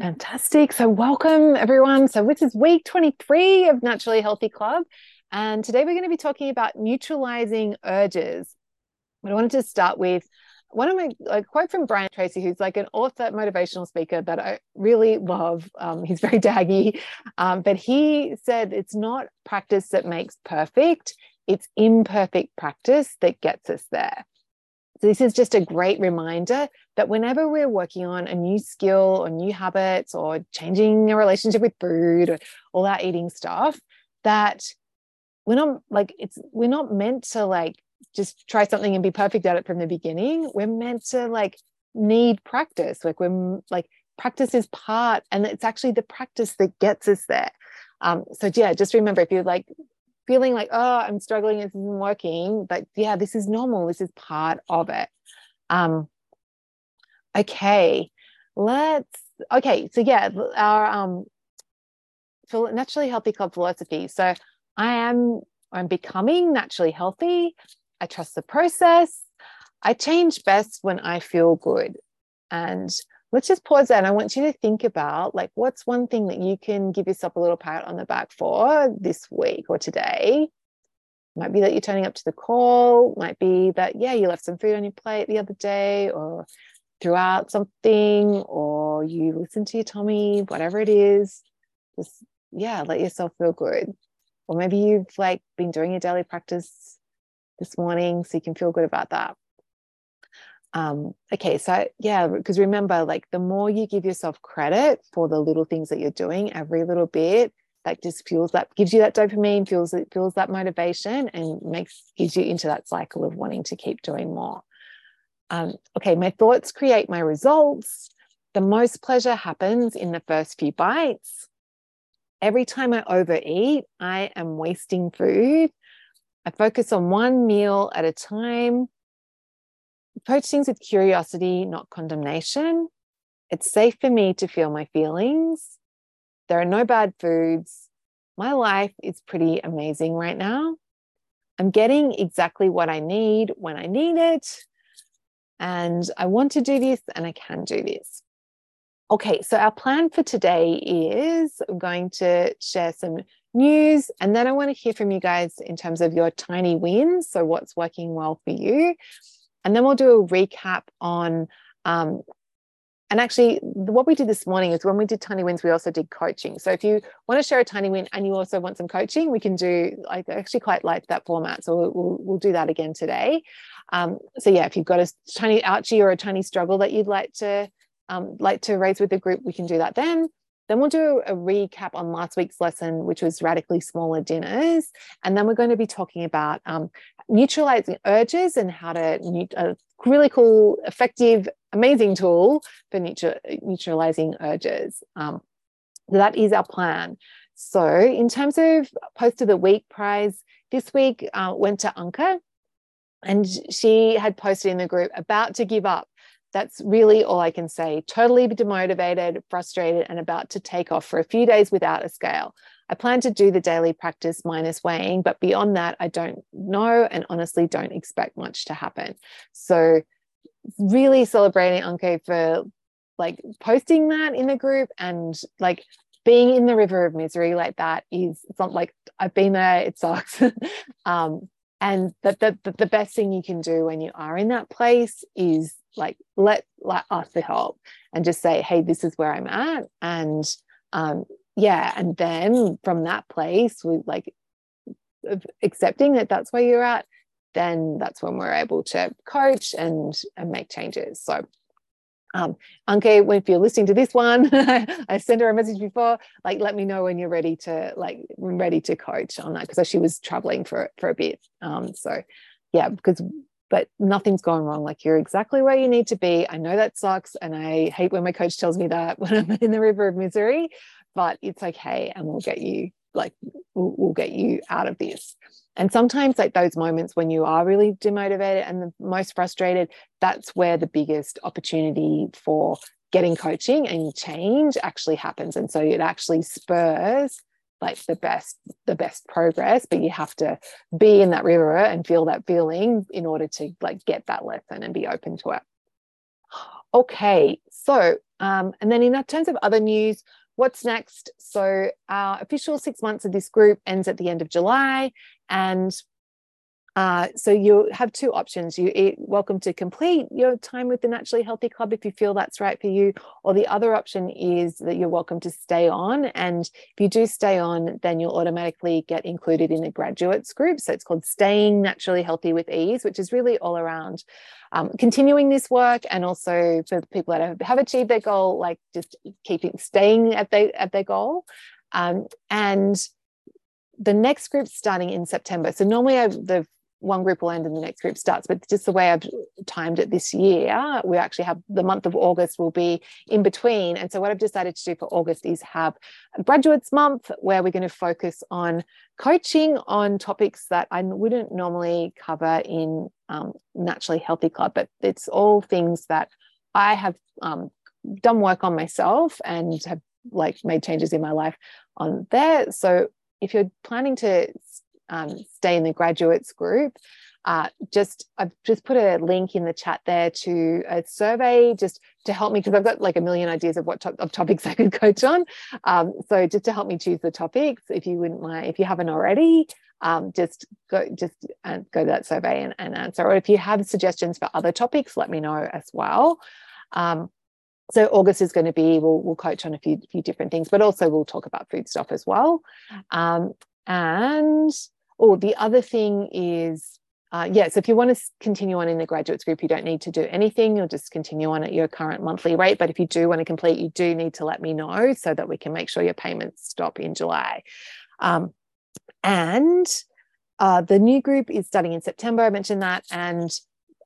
Fantastic. So, welcome everyone. So, this is week 23 of Naturally Healthy Club. And today we're going to be talking about neutralizing urges. But I wanted to start with one of my a quote from Brian Tracy, who's like an author, motivational speaker that I really love. Um, he's very daggy, um, but he said it's not practice that makes perfect, it's imperfect practice that gets us there. This is just a great reminder that whenever we're working on a new skill or new habits or changing a relationship with food or all that eating stuff, that we're not like it's we're not meant to like just try something and be perfect at it from the beginning. We're meant to like need practice. Like we're like practice is part, and it's actually the practice that gets us there. Um, so yeah, just remember if you're like feeling like, oh, I'm struggling, this isn't working, but yeah, this is normal. This is part of it. Um, okay, let's okay. So yeah, our um naturally healthy club philosophy. So I am I'm becoming naturally healthy. I trust the process. I change best when I feel good. And let's just pause that. And I want you to think about like, what's one thing that you can give yourself a little pat on the back for this week or today? Might be that you're turning up to the call, might be that, yeah, you left some food on your plate the other day, or threw out something, or you listened to your tummy, whatever it is. Just, yeah, let yourself feel good. Or maybe you've like been doing your daily practice this morning, so you can feel good about that um, okay so yeah because remember like the more you give yourself credit for the little things that you're doing every little bit that just fuels that gives you that dopamine fuels it fuels that motivation and makes gives you into that cycle of wanting to keep doing more. Um, okay my thoughts create my results. The most pleasure happens in the first few bites. Every time i overeat i am wasting food. I focus on one meal at a time approach things with curiosity, not condemnation. It's safe for me to feel my feelings. There are no bad foods. My life is pretty amazing right now. I'm getting exactly what I need when I need it. And I want to do this and I can do this. Okay, so our plan for today is I'm going to share some news and then I want to hear from you guys in terms of your tiny wins. So, what's working well for you? And then we'll do a recap on, um, and actually, what we did this morning is when we did Tiny Wins, we also did coaching. So if you want to share a Tiny Win and you also want some coaching, we can do, I actually quite like that format. So we'll, we'll, we'll do that again today. Um, so yeah, if you've got a tiny ouchie or a tiny struggle that you'd like to um, like to raise with the group, we can do that then. Then we'll do a recap on last week's lesson, which was radically smaller dinners. And then we're going to be talking about um, neutralizing urges and how to, a really cool, effective, amazing tool for neutral, neutralizing urges. Um, that is our plan. So, in terms of post of the week prize, this week uh, went to Anka, and she had posted in the group about to give up that's really all I can say. Totally demotivated, frustrated, and about to take off for a few days without a scale. I plan to do the daily practice minus weighing, but beyond that, I don't know and honestly don't expect much to happen. So, really celebrating Anke for like posting that in the group and like being in the river of misery like that is not like I've been there, it sucks. um, and that the, the, the best thing you can do when you are in that place is like let, let ask for help and just say hey this is where i'm at and um yeah and then from that place with like accepting that that's where you're at then that's when we're able to coach and and make changes so um, Anke, if you're listening to this one, I sent her a message before, like, let me know when you're ready to, like, ready to coach on that. Cause she was traveling for, for a bit. Um, so yeah, because but nothing's gone wrong. Like you're exactly where you need to be. I know that sucks. And I hate when my coach tells me that when I'm in the river of misery, but it's okay. And we'll get you, like, we'll, we'll get you out of this. And sometimes, like those moments when you are really demotivated and the most frustrated, that's where the biggest opportunity for getting coaching and change actually happens. And so it actually spurs like the best the best progress but you have to be in that river and feel that feeling in order to like get that lesson and be open to it okay so Um, and then in terms of other news, what's next? So our official six months of this group ends at the end of July, and uh, so you have two options. You welcome to complete your time with the Naturally Healthy Club if you feel that's right for you, or the other option is that you're welcome to stay on. And if you do stay on, then you'll automatically get included in the graduates group. So it's called Staying Naturally Healthy with Ease, which is really all around um, continuing this work and also for people that have, have achieved their goal, like just keeping staying at they at their goal. Um, and the next group starting in September. So normally I, the one group will end and the next group starts. But just the way I've timed it this year, we actually have the month of August will be in between. And so what I've decided to do for August is have graduates month where we're going to focus on coaching on topics that I wouldn't normally cover in um, Naturally Healthy Club, but it's all things that I have um, done work on myself and have like made changes in my life on there. So if you're planning to um, stay in the graduates group, uh, just I've just put a link in the chat there to a survey just to help me because I've got like a million ideas of what to- of topics I could coach on. Um, so just to help me choose the topics, if you wouldn't mind, if you haven't already, um, just go just uh, go to that survey and, and, answer. Or if you have suggestions for other topics, let me know as well. Um, so August is going to be we'll, we'll coach on a few few different things, but also we'll talk about food stuff as well. Um, and Oh, the other thing is, uh, yeah, so if you want to continue on in the graduates group, you don't need to do anything. You'll just continue on at your current monthly rate. But if you do want to complete, you do need to let me know so that we can make sure your payments stop in July. Um, and uh, the new group is starting in September. I mentioned that. And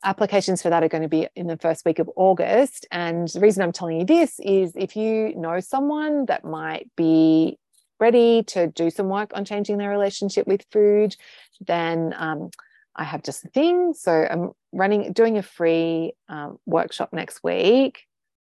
applications for that are going to be in the first week of August. And the reason I'm telling you this is if you know someone that might be ready to do some work on changing their relationship with food, then um, I have just the thing. So I'm running, doing a free um, workshop next week,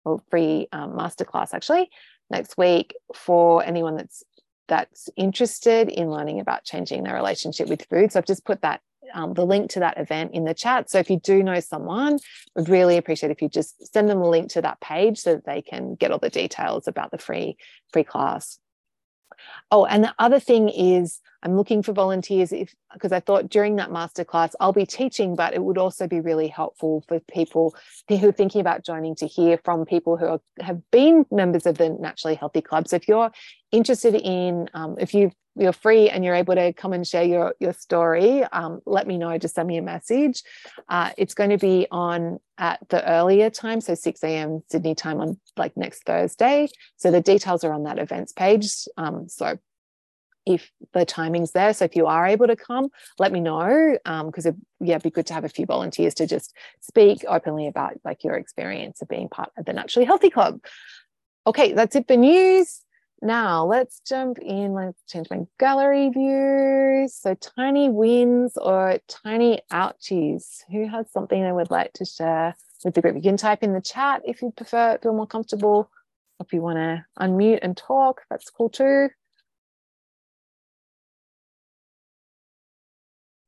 or free um, masterclass actually next week for anyone that's that's interested in learning about changing their relationship with food. So I've just put that um, the link to that event in the chat. So if you do know someone, would really appreciate if you just send them a link to that page so that they can get all the details about the free free class. Oh, and the other thing is I'm looking for volunteers if because I thought during that masterclass I'll be teaching, but it would also be really helpful for people who are thinking about joining to hear from people who are, have been members of the Naturally Healthy Club. So if you're interested in, um, if you you're free and you're able to come and share your your story, um, let me know. Just send me a message. Uh, it's going to be on at the earlier time, so 6 a.m. Sydney time on like next Thursday. So the details are on that events page. Um, so if the timing's there. So if you are able to come, let me know because um, yeah, it'd be good to have a few volunteers to just speak openly about like your experience of being part of the Naturally Healthy Club. Okay, that's it for news. Now let's jump in. Let's change my gallery view. So tiny wins or tiny ouchies. Who has something they would like to share with the group? You can type in the chat if you prefer, feel more comfortable. If you want to unmute and talk, that's cool too.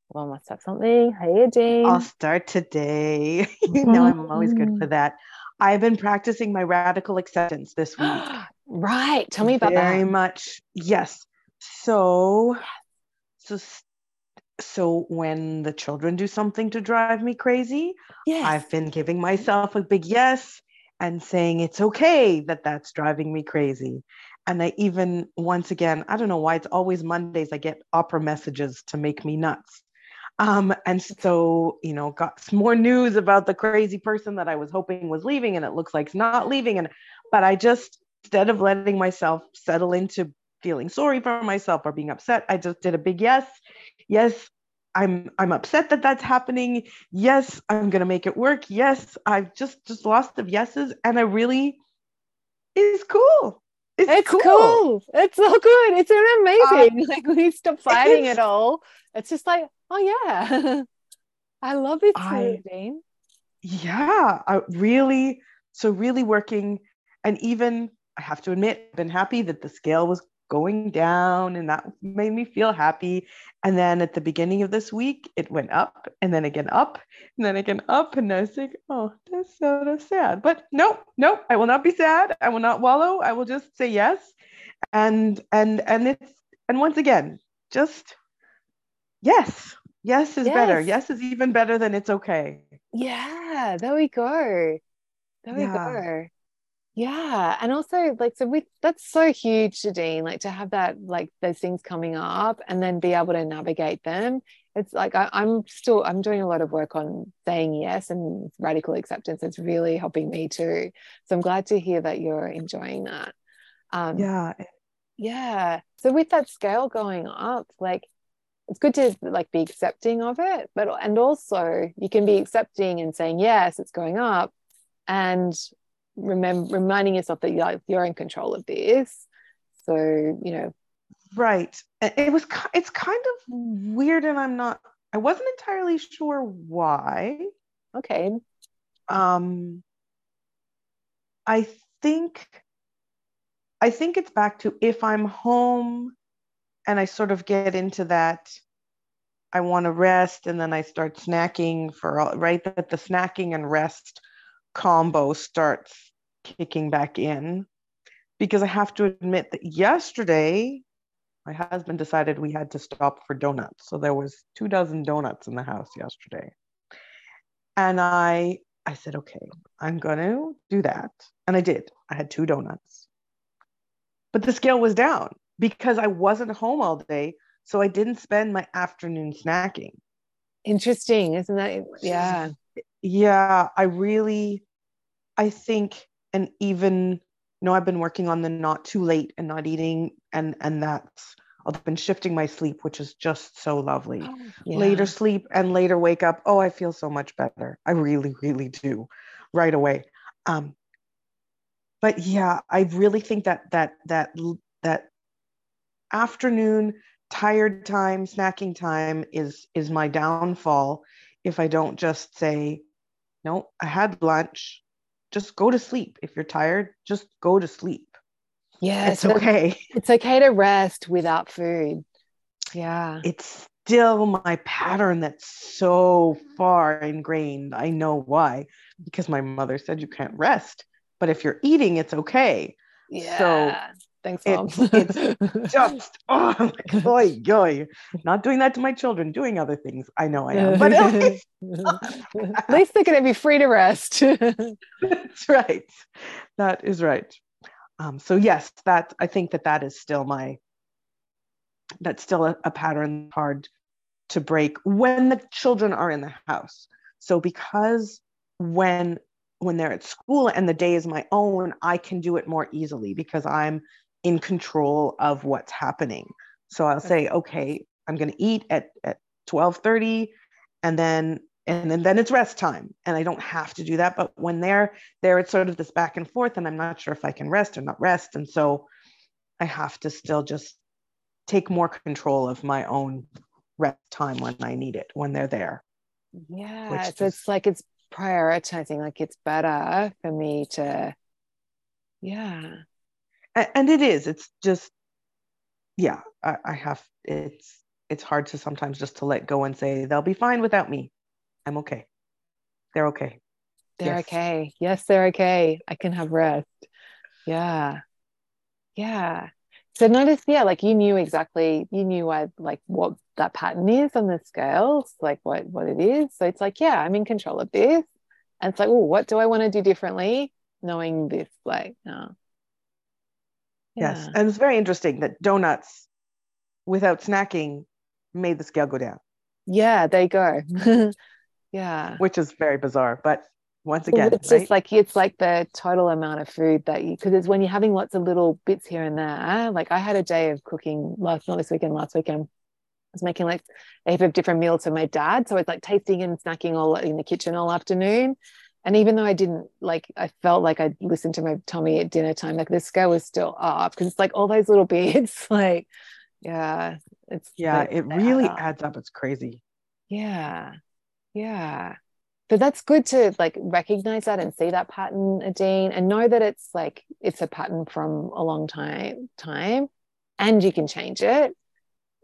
Well, must have something. Hey, Jane. I'll start today. you know, I'm always good for mm-hmm. that. I've been practicing my radical acceptance this week. right. Tell me about Very that. Very much. Yes. So, so, so when the children do something to drive me crazy, yes. I've been giving myself a big yes and saying it's okay that that's driving me crazy. And I even, once again, I don't know why it's always Mondays, I get opera messages to make me nuts. Um, and so, you know, got some more news about the crazy person that I was hoping was leaving, and it looks like it's not leaving. And but I just instead of letting myself settle into feeling sorry for myself or being upset, I just did a big yes. Yes, I'm I'm upset that that's happening. Yes, I'm gonna make it work. Yes, I've just just lost the yeses, and I really is cool. It's, it's cool. cool. It's so good. It's amazing. Uh, like we stop fighting it all. It's just like, oh yeah, I love this routine. Yeah, I really, so really working, and even I have to admit, I've been happy that the scale was going down and that made me feel happy. And then at the beginning of this week, it went up and then again up and then again up. And I was like, oh, that's so sad. But no, no, I will not be sad. I will not wallow. I will just say yes. And and and it's and once again, just yes. Yes is yes. better. Yes is even better than it's okay. Yeah, there we go. There we go. Yeah. And also like so with that's so huge, Dean, like to have that like those things coming up and then be able to navigate them. It's like I, I'm still I'm doing a lot of work on saying yes and radical acceptance. It's really helping me too. So I'm glad to hear that you're enjoying that. Um yeah. Yeah. So with that scale going up, like it's good to like be accepting of it, but and also you can be accepting and saying yes, it's going up, and remember reminding yourself that you're, you're in control of this. So you know. Right. It was it's kind of weird and i'm not i wasn't entirely sure why. Okay. Um i think i think it's back to if i'm home and i sort of get into that i want to rest and then i start snacking for all right? That the snacking and rest combo starts kicking back in because I have to admit that yesterday my husband decided we had to stop for donuts. So there was two dozen donuts in the house yesterday. And I I said, okay, I'm gonna do that. And I did. I had two donuts. But the scale was down because I wasn't home all day. So I didn't spend my afternoon snacking. Interesting, isn't that? Yeah. Yeah, I really I think, and even, you know, I've been working on the not too late and not eating, and and that's I've been shifting my sleep, which is just so lovely. Oh, yeah. Later sleep and later wake up. Oh, I feel so much better. I really, really do, right away. Um, but yeah, I really think that that that that afternoon tired time, snacking time is is my downfall if I don't just say, no, I had lunch just go to sleep. If you're tired, just go to sleep. Yeah, it's so okay. It's okay to rest without food. Yeah. It's still my pattern that's so far ingrained. I know why, because my mother said you can't rest, but if you're eating, it's okay. Yeah. So Thanks, mom. It's, it's just oh, boy, boy, not doing that to my children, doing other things. I know I am, but at least, at least they're going to be free to rest. That's right. That is right. Um, so yes, that I think that that is still my. That's still a, a pattern hard to break when the children are in the house. So because when when they're at school and the day is my own, I can do it more easily because I'm in control of what's happening. So I'll say, okay, I'm going to eat at, at 1230 and then and then, then it's rest time and i don't have to do that. But when they're there it's sort of this back and forth and i'm not sure if i can rest or not rest and so i have to still just take more control of my own rest time when i need it when they're there. Yeah so it's like it's prioritizing like it's better for me to yeah and it is it's just yeah I, I, have it's it's hard to sometimes just to let go and say they'll be fine without me. I'm okay. They're okay. They're yes. okay. Yes they're okay. I can have rest. Yeah. Yeah. So notice yeah like you knew exactly you knew what like what that pattern is on the scales like what what it is. So it's like yeah i'm in control of this. And it's like oh what do i want to do differently? Knowing this like no yeah. Yes. And it's very interesting that donuts without snacking made the scale go down. Yeah, there you go. yeah. Which is very bizarre. But once again, it's right? just like it's like the total amount of food that you because it's when you're having lots of little bits here and there. Like I had a day of cooking last not this weekend, last weekend. I was making like a heap of different meals for my dad. So it's like tasting and snacking all in the kitchen all afternoon and even though I didn't like, I felt like I'd listened to my tummy at dinner time, like the scale was still up because it's like all those little bits, like, yeah, it's yeah, like, it really add adds up. It's crazy. Yeah, yeah. But that's good to like recognize that and see that pattern, Adine, and know that it's like it's a pattern from a long time time. and you can change it.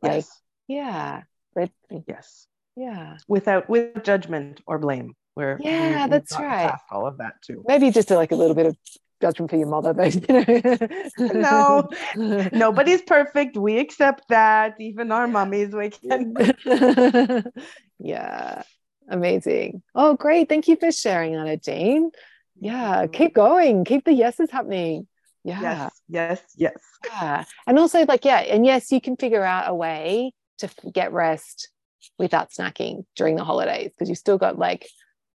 Like, yes. yeah. But yes. Yeah. Without with judgment or blame. Where yeah, we, that's right. All of that too. Maybe just like a little bit of judgment for your mother, but you know. no, nobody's perfect. We accept that. Even our mummies, we can. yeah, amazing. Oh, great! Thank you for sharing, Anna Jean. Yeah, mm-hmm. keep going. Keep the yeses happening. Yeah. Yes. Yes. Yes. Yeah, and also like yeah, and yes, you can figure out a way to get rest without snacking during the holidays because you've still got like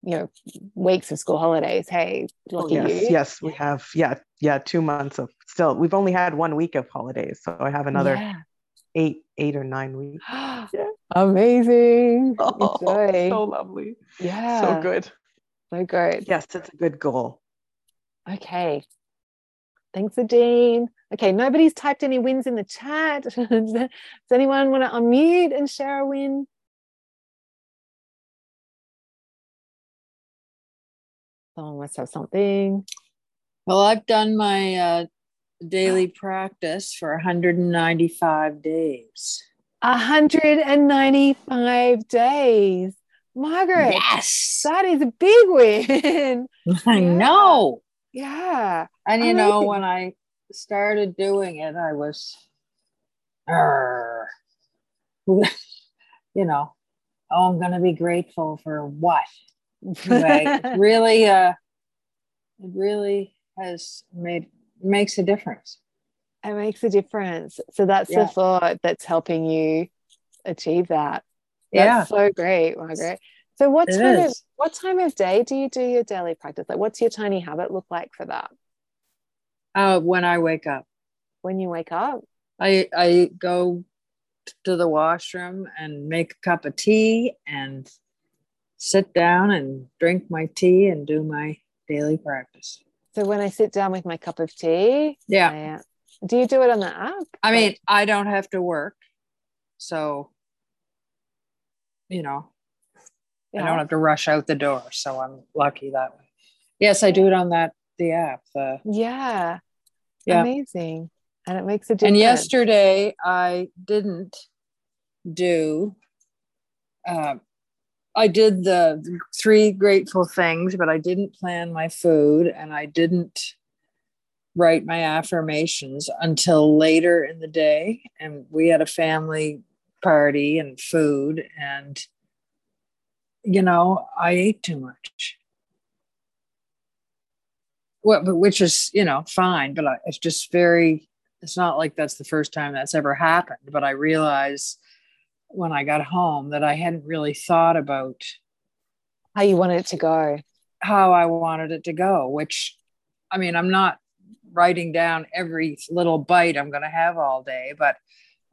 you know weeks of school holidays. Hey oh, lucky oh, yes you. yes we have yeah yeah two months of still we've only had one week of holidays so i have another yeah. eight eight or nine weeks. Yeah. amazing. Oh, so lovely. Yeah. so good. So good. Yes it's a good goal. Okay. Thanks Adine. Okay nobody's typed any wins in the chat. Does anyone want to unmute and share a win Someone must have something. Well, I've done my uh, daily practice for 195 days. 195 days. Margaret. Yes. That is a big win. I yeah. know. Yeah. And you know, when I started doing it, I was, you know, oh, I'm going to be grateful for what? Right. Really uh it really has made makes a difference. It makes a difference. So that's yeah. the thought that's helping you achieve that. That's yeah. so great margaret. So what it time is. of what time of day do you do your daily practice? Like what's your tiny habit look like for that? Uh when i wake up. When you wake up? I i go to the washroom and make a cup of tea and sit down and drink my tea and do my daily practice. So when I sit down with my cup of tea, yeah. I, do you do it on the app? I mean, I don't have to work. So, you know, yeah. I don't have to rush out the door. So I'm lucky that way. Yes, I do it on that the app. The, yeah. Yeah. Amazing. And it makes a difference. And yesterday I didn't do uh, I did the three grateful things, but I didn't plan my food and I didn't write my affirmations until later in the day. And we had a family party and food, and you know, I ate too much. Well, but which is, you know, fine, but I, it's just very, it's not like that's the first time that's ever happened. But I realize when I got home that I hadn't really thought about how you wanted it to go, how I wanted it to go, which I mean, I'm not writing down every little bite I'm going to have all day, but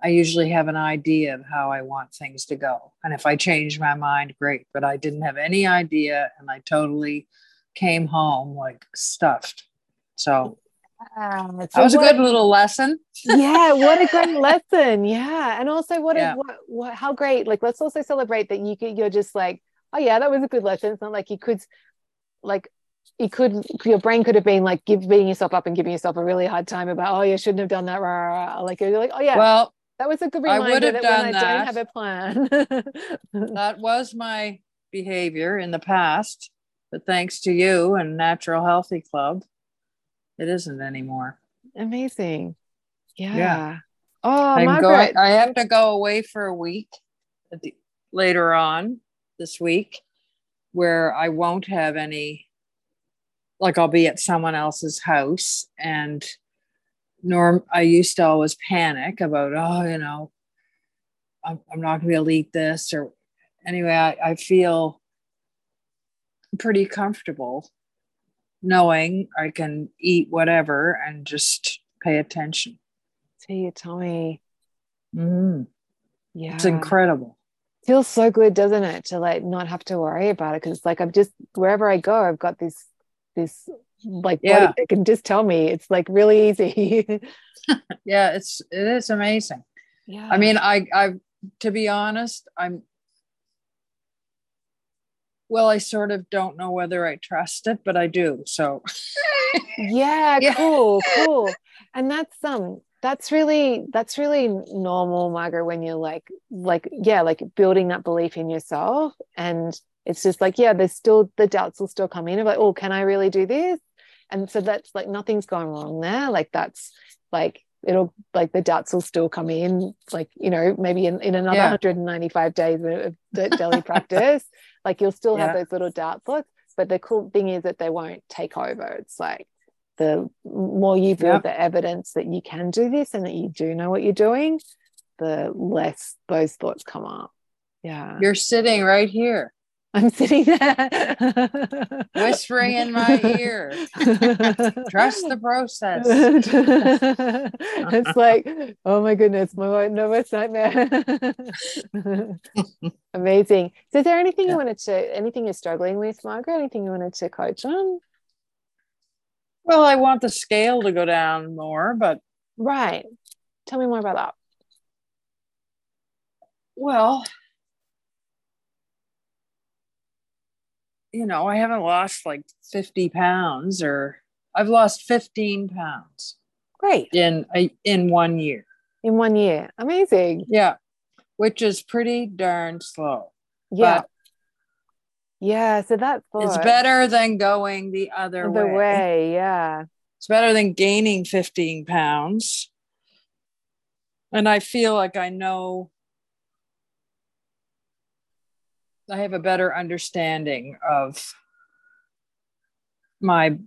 I usually have an idea of how I want things to go. And if I change my mind, great. But I didn't have any idea and I totally came home like stuffed. So so that was a good little lesson. yeah, what a great lesson. Yeah, and also what, yeah. a, what, what how great. Like, let's also celebrate that you could, you're just like, oh yeah, that was a good lesson. It's not like you could, like, you could your brain could have been like give, beating yourself up and giving yourself a really hard time about oh you shouldn't have done that rah, rah, rah. like you're like oh yeah well that was a good reminder that when I that. don't have a plan that was my behavior in the past but thanks to you and Natural Healthy Club it isn't anymore. Amazing. Yeah. yeah. Oh, I'm Margaret. Going, I have to go away for a week later on this week where I won't have any, like I'll be at someone else's house and norm I used to always panic about, oh, you know, I'm, I'm not gonna be able to eat this or anyway, I, I feel pretty comfortable knowing I can eat whatever and just pay attention. To your tummy. Mm. Yeah. It's incredible. Feels so good, doesn't it? To like not have to worry about it. Cause it's like I'm just wherever I go, I've got this this like yeah. it can just tell me. It's like really easy. yeah, it's it is amazing. Yeah. I mean, I I to be honest, I'm well, I sort of don't know whether I trust it, but I do. So yeah, yeah, cool, cool. And that's um that's really that's really normal margaret when you're like like yeah like building that belief in yourself and it's just like yeah there's still the doubts will still come in of like oh can i really do this and so that's like nothing's going wrong there like that's like it'll like the doubts will still come in like you know maybe in, in another yeah. 195 days of the daily practice like you'll still yeah. have those little doubt thoughts but the cool thing is that they won't take over it's like the more you build yep. the evidence that you can do this and that you do know what you're doing the less those thoughts come up yeah you're sitting right here I'm sitting there whispering in my ear. Trust the process. it's like, oh my goodness, my nervous nightmare. Amazing. So is there anything yeah. you wanted to anything you're struggling with, Margaret? Anything you wanted to coach on? Well, I want the scale to go down more, but right. Tell me more about that. Well, you know, I haven't lost like 50 pounds or I've lost 15 pounds. Great. In a, in one year. In one year. Amazing. Yeah. Which is pretty darn slow. Yeah. But yeah. So that's it's better than going the other the way. way. Yeah. It's better than gaining 15 pounds. And I feel like I know I have a better understanding of my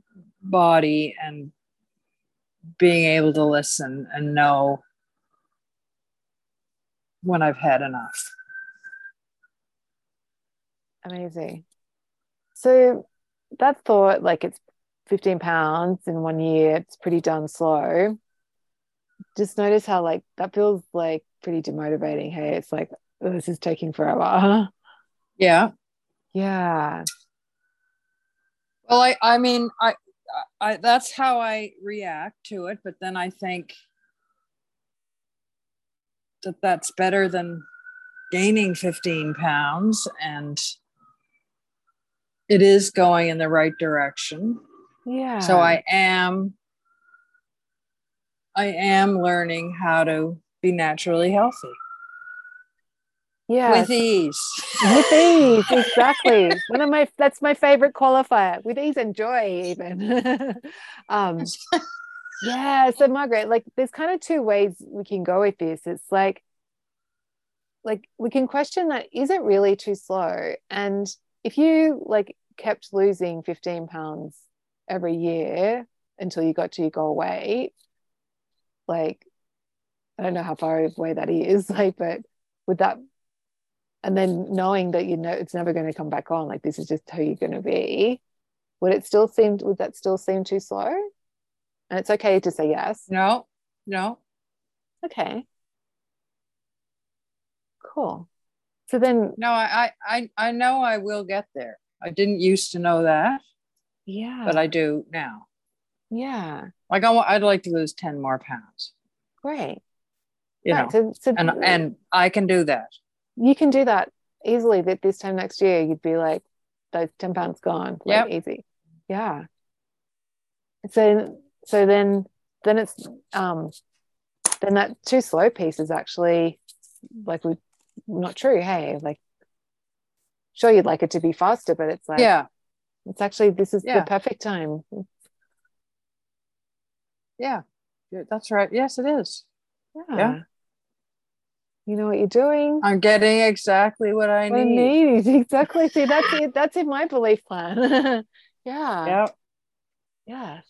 body and being able to listen and know when I've had enough. Amazing. So that thought, like it's 15 pounds in one year, it's pretty darn slow. Just notice how like that feels like pretty demotivating. Hey, it's like oh, this is taking forever. Yeah. Yeah. Well, I, I mean, I, I, that's how I react to it. But then I think that that's better than gaining 15 pounds and it is going in the right direction. Yeah. So I am I am learning how to be naturally healthy yeah with ease. With ease exactly. One of my that's my favorite qualifier with ease and joy even. Um yeah so margaret like there's kind of two ways we can go with this. It's like like we can question that is it really too slow? And if you like kept losing 15 pounds every year until you got to your goal weight like i don't know how far away that is like but would that and then knowing that you know it's never going to come back on like this is just who you're going to be would it still seem would that still seem too slow? And it's okay to say yes. No no. Okay. Cool. So then no i i i know i will get there. I didn't used to know that. Yeah. But i do now. Yeah. Like i i'd like to lose 10 more pounds. Great. You right, know so, so and and i can do that you can do that easily that this time next year you'd be like those 10 pounds gone. Like yep. easy. Yeah. So so then then it's um then that too slow piece is actually like we not true hey like sure you'd like it to be faster but it's like yeah. it's actually this is yeah. the perfect time. Yeah that's right. Yes it is. Yeah. yeah you know what you're doing. I'm getting exactly what I need. need. Exactly. See, that's it. That's in my belief plan. yeah. Yeah. Yes.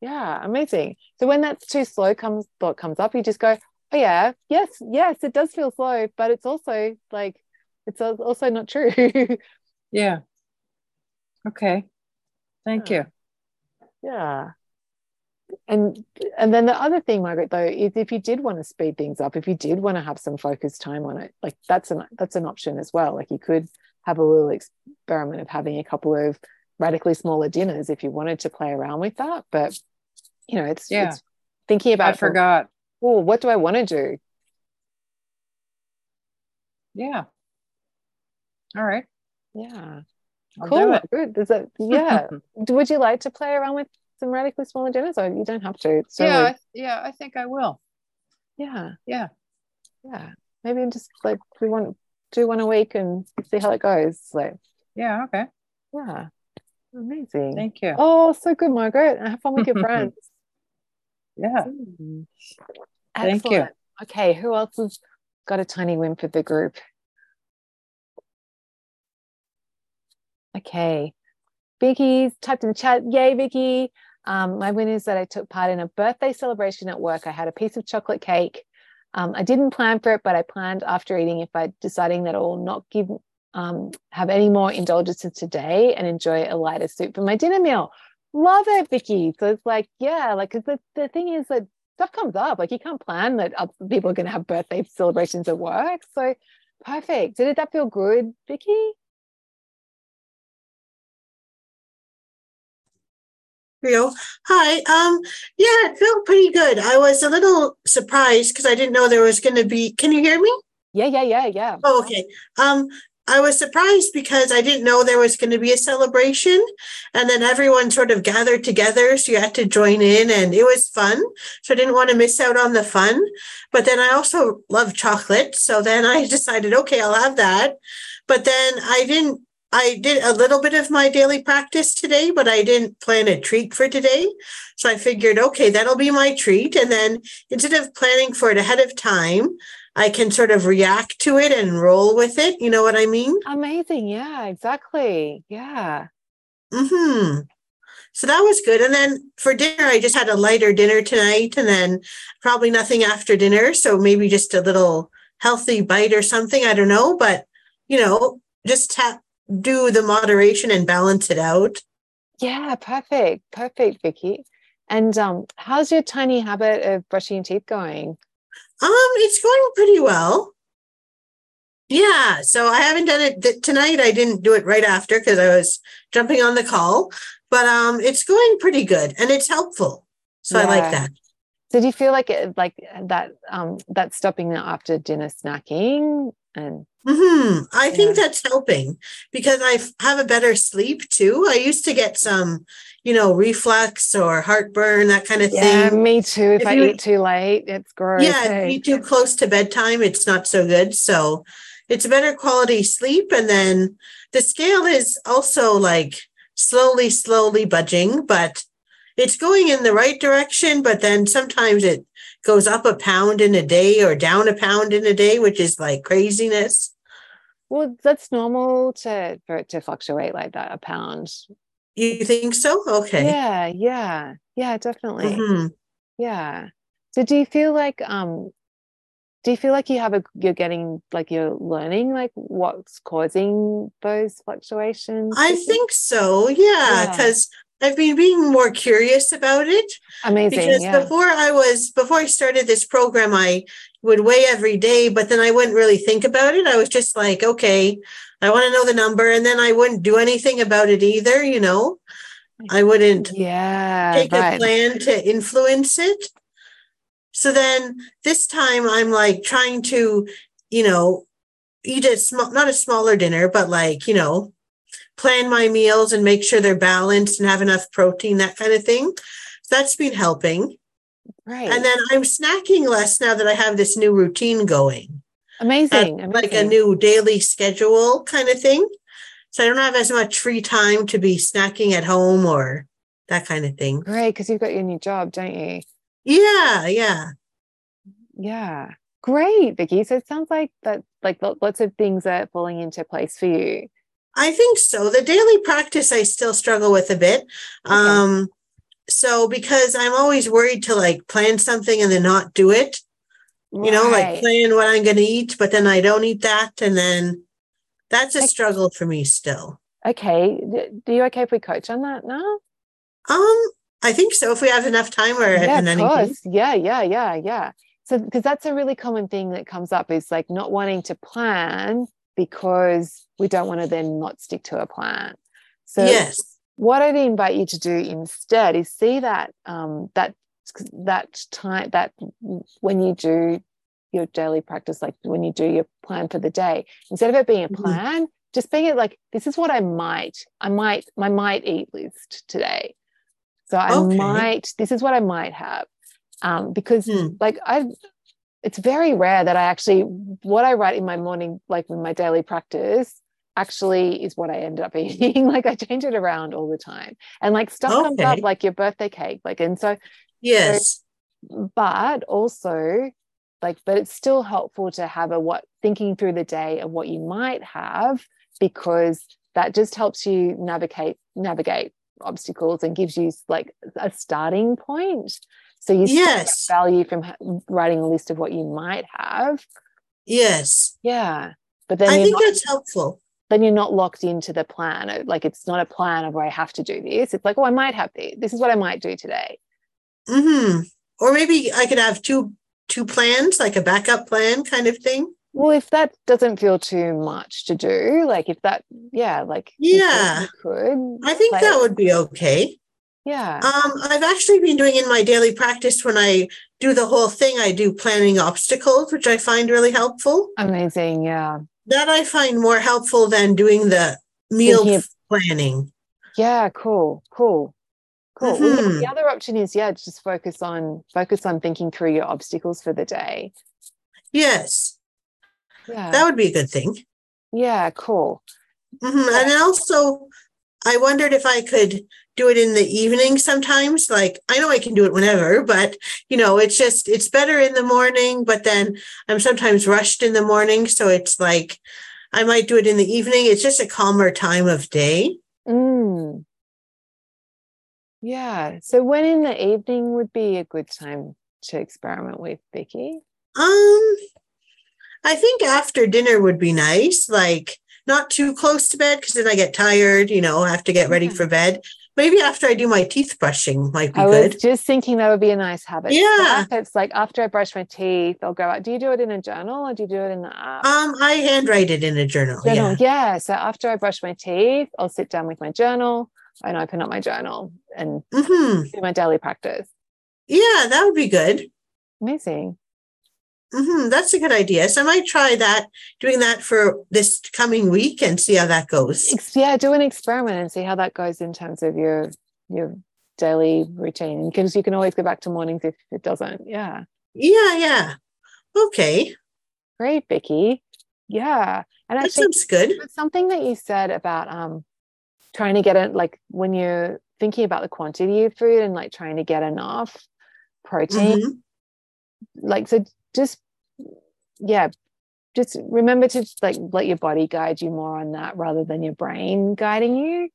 Yeah. Amazing. So when that's too slow comes thought comes up, you just go, oh yeah, yes, yes, it does feel slow, but it's also like it's also not true. yeah. Okay. Thank yeah. you. Yeah and and then the other thing margaret though is if you did want to speed things up if you did want to have some focused time on it like that's an that's an option as well. Like you could have a little experiment of having a couple of radically smaller dinners if you wanted to play around with that. But you know it's, yeah. it's thinking about i forgot. oh what do i want to do? Yeah. All right. Yeah. I'll cool. good. Is that yeah. Would you like to play around with some radically smaller dinners or you don't have to so yeah I, yeah i think i will Yeah. Yeah. Yeah. Maybe just like we want do one a week and see how it goes. Like yeah, okay. Yeah. Amazing. Thank you. Oh, so good, Margaret. Have fun with your friends. yeah. Mm. Thank you. Okay, who else has got a tiny win for the group? Okay. Vicky's typed in the chat. Yay, Vicky. Um, my win is that I took part in a birthday celebration at work. I had a piece of chocolate cake. Um, I didn't plan for it, but I planned after eating if I deciding that I will not give um, have any more indulgences today and enjoy a lighter soup for my dinner meal. Love it, Vicky. So it's like, yeah, like because the, the thing is that stuff comes up. Like you can't plan that other people are going to have birthday celebrations at work. So perfect. So did that feel good, Vicky? Hi. Um, yeah, it felt pretty good. I was a little surprised because I didn't know there was going to be. Can you hear me? Yeah, yeah, yeah, yeah. Oh, okay. Um, I was surprised because I didn't know there was going to be a celebration, and then everyone sort of gathered together, so you had to join in, and it was fun. So I didn't want to miss out on the fun. But then I also love chocolate, so then I decided, okay, I'll have that. But then I didn't I did a little bit of my daily practice today, but I didn't plan a treat for today. So I figured, okay, that'll be my treat. And then instead of planning for it ahead of time, I can sort of react to it and roll with it. You know what I mean? Amazing. Yeah, exactly. Yeah. Hmm. So that was good. And then for dinner, I just had a lighter dinner tonight and then probably nothing after dinner. So maybe just a little healthy bite or something. I don't know. But, you know, just tap do the moderation and balance it out. Yeah, perfect. Perfect, Vicky. And um, how's your tiny habit of brushing your teeth going? Um, it's going pretty well. Yeah, so I haven't done it th- tonight. I didn't do it right after because I was jumping on the call, but um, it's going pretty good and it's helpful. So yeah. I like that. Did you feel like it, like that um that stopping the after dinner snacking and Mm-hmm. I think that's helping because I have a better sleep too. I used to get some, you know, reflux or heartburn, that kind of yeah, thing. Me too. If, if I you, eat too late, it's gross. Yeah, hey. eat too close to bedtime, it's not so good. So it's a better quality sleep. And then the scale is also like slowly, slowly budging, but it's going in the right direction. But then sometimes it goes up a pound in a day or down a pound in a day, which is like craziness. Well, that's normal to for it to fluctuate like that, a pound. You think so? Okay. Yeah, yeah, yeah, definitely. Mm-hmm. Yeah. So do you feel like um do you feel like you have a you're getting like you're learning like what's causing those fluctuations? I think so, yeah, because yeah. I've been being more curious about it. Amazing. Because yeah. before I was before I started this program, I would weigh every day, but then I wouldn't really think about it. I was just like, okay, I want to know the number. And then I wouldn't do anything about it either, you know. I wouldn't yeah, take right. a plan to influence it. So then this time I'm like trying to, you know, eat a small not a smaller dinner, but like, you know, plan my meals and make sure they're balanced and have enough protein, that kind of thing. So that's been helping. Right. And then I'm snacking less now that I have this new routine going. Amazing. amazing. Like a new daily schedule kind of thing. So I don't have as much free time to be snacking at home or that kind of thing. Great, because you've got your new job, don't you? Yeah, yeah. Yeah. Great, Vicky. So it sounds like that like lots of things are falling into place for you. I think so. The daily practice I still struggle with a bit. Okay. Um so because I'm always worried to like plan something and then not do it, you know, like plan what I'm going to eat, but then I don't eat that. And then that's a struggle for me still. Okay. Do you okay if we coach on that now? Um, I think so. If we have enough time or yeah, of course. Yeah, yeah, yeah, yeah. So because that's a really common thing that comes up is like not wanting to plan because we don't want to then not stick to a plan. So yes what I'd invite you to do instead is see that um, that that time that when you do your daily practice, like when you do your plan for the day, instead of it being a mm-hmm. plan, mm-hmm. just being it like this is what I might, I might, my might eat list today. So I okay. might, this is what I might have. Um, because mm. like I it's very rare that I actually what I write in my morning, like in my daily practice, actually is what I ended up eating. like I change it around all the time. And like stuff okay. comes up like your birthday cake. Like and so yes. So, but also like, but it's still helpful to have a what thinking through the day of what you might have because that just helps you navigate navigate obstacles and gives you like a starting point. So you yes value from writing a list of what you might have. Yes. Yeah. But then I think not, that's helpful. Then you're not locked into the plan. Like it's not a plan of where I have to do this. It's like, oh, I might have this. This is what I might do today. Hmm. Or maybe I could have two two plans, like a backup plan kind of thing. Well, if that doesn't feel too much to do, like if that, yeah, like yeah, could. I think like, that would be okay. Yeah. Um, I've actually been doing in my daily practice when I do the whole thing, I do planning obstacles, which I find really helpful. Amazing. Yeah. That I find more helpful than doing the meal of, planning. Yeah, cool, cool. Cool. Mm-hmm. The other option is, yeah, just focus on focus on thinking through your obstacles for the day. Yes. Yeah. That would be a good thing. Yeah, cool. Mm-hmm. And also, I wondered if I could do it in the evening sometimes. Like, I know I can do it whenever, but you know, it's just, it's better in the morning, but then I'm sometimes rushed in the morning. So it's like, I might do it in the evening. It's just a calmer time of day. Mm. Yeah. So when in the evening would be a good time to experiment with Vicky? Um, I think after dinner would be nice. Like not too close to bed because then I get tired, you know, I have to get ready for bed. Maybe after I do my teeth brushing might be I good. was just thinking that would be a nice habit. Yeah. It's like after I brush my teeth, I'll go out. Do you do it in a journal or do you do it in the app? Um, I handwrite it in a journal. journal. Yeah. yeah. So after I brush my teeth, I'll sit down with my journal and open up my journal and mm-hmm. do my daily practice. Yeah, that would be good. Amazing. Mm-hmm. That's a good idea. So I might try that, doing that for this coming week and see how that goes. Yeah, do an experiment and see how that goes in terms of your your daily routine. Because you can always go back to mornings if it doesn't. Yeah. Yeah, yeah. Okay. Great, Vicky. Yeah. And that sounds good. Something that you said about um trying to get it like when you're thinking about the quantity of food and like trying to get enough protein. Mm-hmm. Like so just yeah just remember to like let your body guide you more on that rather than your brain guiding you.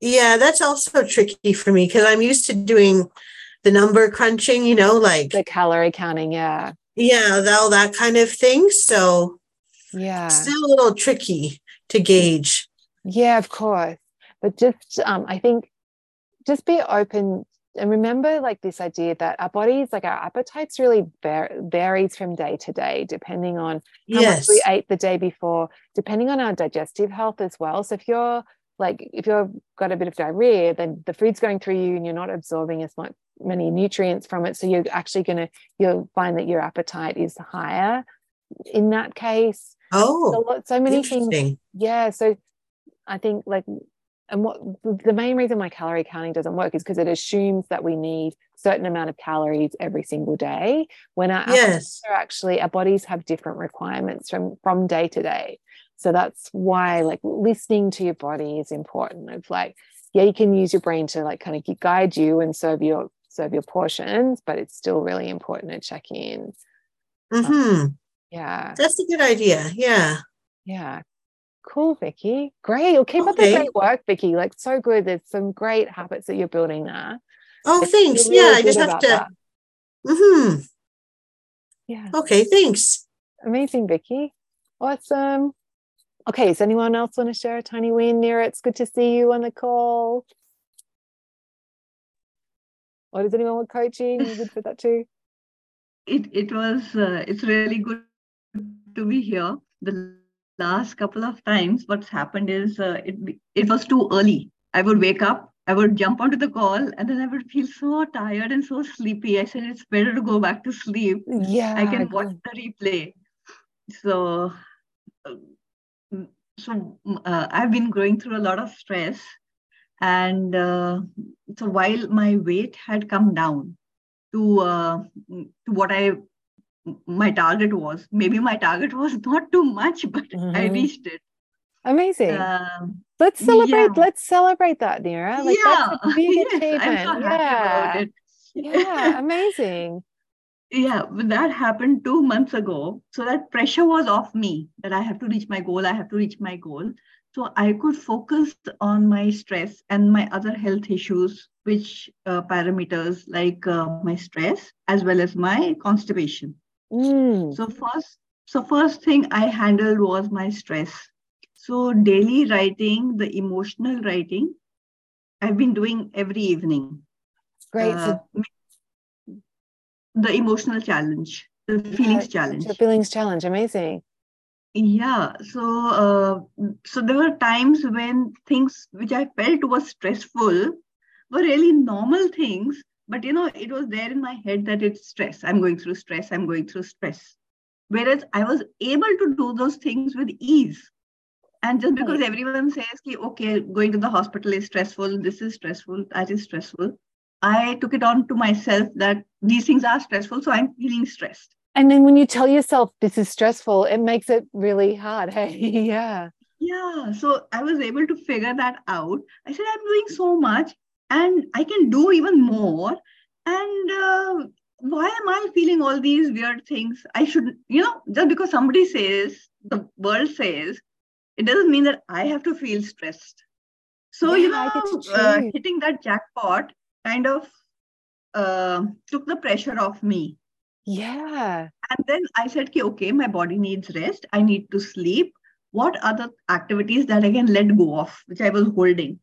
Yeah that's also tricky for me because i'm used to doing the number crunching you know like the calorie counting yeah. Yeah all that kind of thing so yeah. still a little tricky to gauge. Yeah of course. But just um i think just be open and remember like this idea that our bodies like our appetites really var- varies from day to day depending on how yes. much we ate the day before depending on our digestive health as well. So if you're like if you've got a bit of diarrhea then the food's going through you and you're not absorbing as much many nutrients from it. So you're actually going to you'll find that your appetite is higher in that case. Oh so, so many things yeah so i think like and what the main reason why calorie counting doesn't work is because it assumes that we need certain amount of calories every single day when our yes. are actually our bodies have different requirements from from day to day. So that's why like listening to your body is important of like yeah you can use your brain to like kind of guide you and serve your serve your portions but it's still really important to check in. Mm-hmm. um, yeah. That's a good idea yeah. Yeah Cool, Vicky. Great. You'll keep okay. up the great work, Vicky. Like so good. There's some great habits that you're building there. Oh, it's thanks. Really yeah, I just have to. Mm-hmm. Yeah. Okay, thanks. Amazing, Vicky. Awesome. Okay, does anyone else want to share a tiny win Neera? It's good to see you on the call. Or does anyone want coaching? You good for that too? It it was uh, it's really good to be here. The last couple of times what's happened is uh, it, it was too early. I would wake up i would jump onto the call and then i would feel so tired and so sleepy. I said it's better to go back to sleep. Yeah i can watch the replay. So uh, so uh, i've been going through a lot of stress. And uh, so while my weight had come down to uh, to what i my target was. Maybe my target was not too much, but mm-hmm. I reached it. Amazing. Um, let's celebrate. Yeah. Let's celebrate that, Neera. Like yeah. that's a big yes, achievement. yeah. yeah, amazing. Yeah, but that happened two months ago. So that pressure was off me that I have to reach my goal. I have to reach my goal. So I could focus on my stress and my other health issues, which uh, parameters like uh, my stress as well as my constipation. Mm. So first, so first thing I handled was my stress. So daily writing, the emotional writing, I've been doing every evening. Great. Uh, the emotional challenge, the feelings yeah, challenge. The feelings challenge, amazing. Yeah. So uh, so there were times when things which I felt was stressful were really normal things, but you know, it was there in my head that it's stress. I'm going through stress, I'm going through stress. Whereas I was able to do those things with ease. And just because everyone says, okay, going to the hospital is stressful, this is stressful, that is stressful, I took it on to myself that these things are stressful, so I'm feeling stressed. And then when you tell yourself this is stressful, it makes it really hard. Hey, yeah. Yeah. So I was able to figure that out. I said, I'm doing so much and I can do even more. And uh, why am I feeling all these weird things? I should, you know, just because somebody says, the world says, it doesn't mean that I have to feel stressed. So, yeah, you know, uh, hitting that jackpot kind of uh, took the pressure off me. Yeah. And then I said, okay, my body needs rest. I need to sleep. What other activities that I can let go of, which I was holding?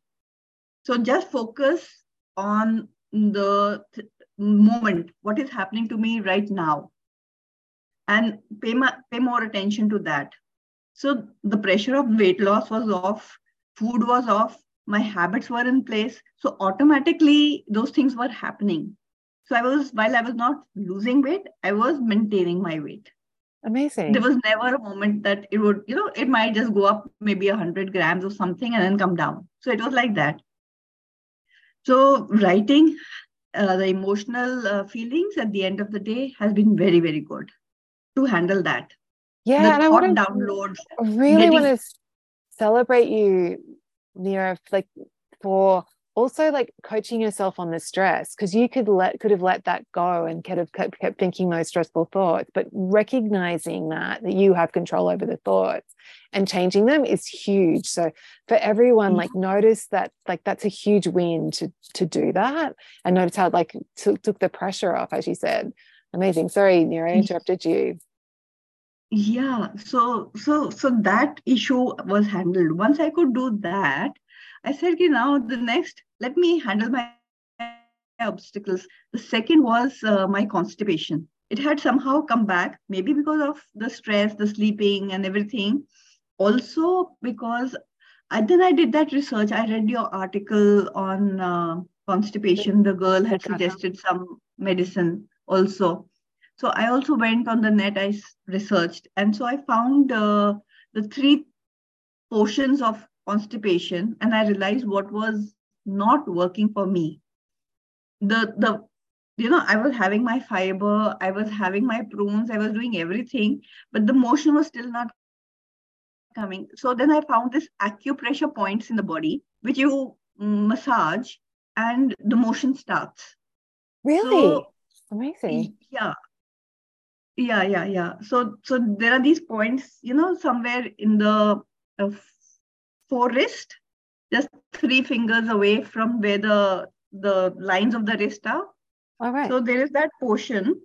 So just focus on the th- moment, what is happening to me right now, and pay, my, pay more attention to that. So the pressure of weight loss was off, food was off, my habits were in place. So automatically those things were happening. So i was while i was not losing weight i was maintaining my weight. Amazing. There was never a moment that it would you know it might just go up maybe 100 grams or something and then come down. So it was like that so writing uh, the emotional uh, feelings at the end of the day has been very very good to handle that. Yeah the and i want to downloads I really getting, want to celebrate you Neera, like for also like coaching yourself on the stress because you could let could have let that go and could have kept, kept thinking those stressful thoughts but recognizing that that you have control over the thoughts and changing them is huge. So for everyone mm-hmm. like notice that like that's a huge win to to do that. And notice how like t- took the pressure off as you said. Amazing. Sorry Neera I interrupted you. Yeah. So so so that issue was handled. Once i could do that i said okay, now the next let me handle my obstacles. The second was uh, my constipation. It had somehow come back maybe because of the stress the sleeping and everything. Also because I, then i did that research. I read your article on uh, constipation. The girl had suggested some medicine also. So I also went on the net, I researched, and so I found uh, the three portions of constipation, and I realized what was not working for me. The the you know I was having my fiber, I was having my prunes, I was doing everything, but the motion was still not coming. So then I found this acupressure points in the body, which you massage, and the motion starts. Really. So, Amazing. Yeah yeah yeah yeah so so there are these points you know somewhere in the uh, forest just three fingers away from where the the lines of the wrist are all right so there is that portion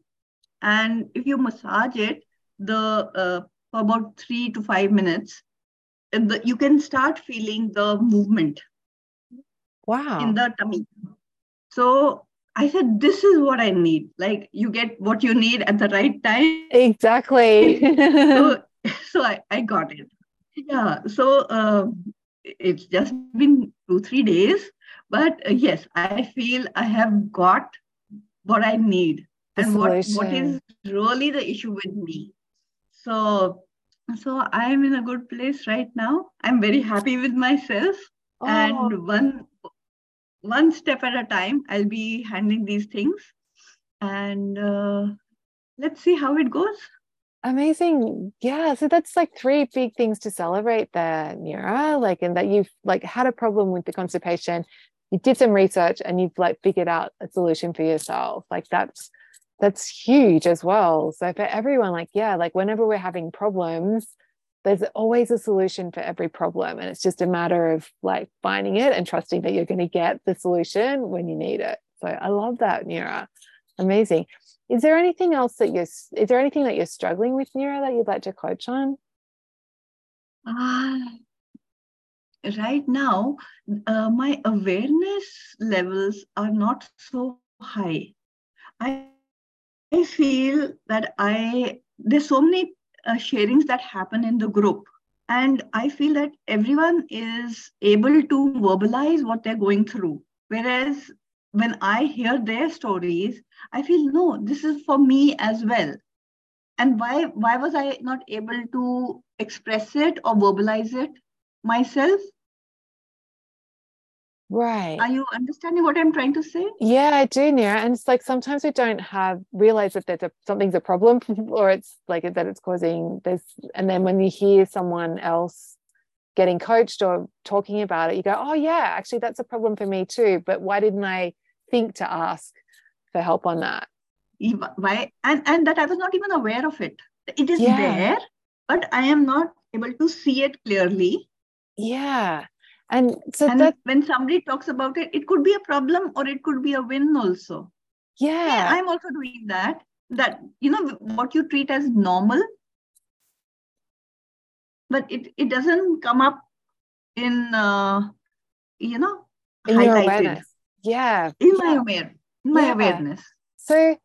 and if you massage it the uh, for about three to five minutes the, you can start feeling the movement wow in the tummy so I said, this is what I need. Like you get what you need at the right time. Exactly. so, so I, I got it. Yeah. So uh, it's just been two, three days. But uh, yes, I feel I have got what I need the and what, what is really the issue with me. So so I'm in a good place right now. I'm very happy with myself. Oh. And one one step at a time i'll be handling these things and uh, let's see how it goes. Amazing. Yeah. So that's like three big things to celebrate there, Neera. Like, and that you've like had a problem with the constipation, you did some research and you've like figured out a solution for yourself. Like that's that's huge as well. So for everyone, like, yeah, like whenever we're having problems, there's always a solution for every problem. And it's just a matter of like finding it and trusting that you're going to get the solution when you need it. So I love that, Neera. Amazing. Is there anything else that you're is there anything that you're struggling with, Neera, that you'd like to coach on? Uh, right now, uh, my awareness levels are not so high. I I feel that I there's so many uh, sharings that happen in the group, and I feel that everyone is able to verbalize what they're going through. Whereas when I hear their stories, I feel no, this is for me as well. And why why was I not able to express it or verbalize it myself? Right. Are you understanding what I'm trying to say? Yeah, I do, Neera. And it's like sometimes we don't have realize that there's a, something's a problem or it's like that it's causing this. And then when you hear someone else getting coached or talking about it, you go, oh, yeah, actually, that's a problem for me too. But why didn't I think to ask for help on that? Why? And, and that I was not even aware of it. It is yeah. there, but I am not able to see it clearly. Yeah and so and that when somebody talks about it it could be a problem or it could be a win also yeah, yeah i'm also doing that that you know what you treat as normal but it it doesn't come up in uh, you know in highlighted. awareness yeah in my aware in my yeah. awareness so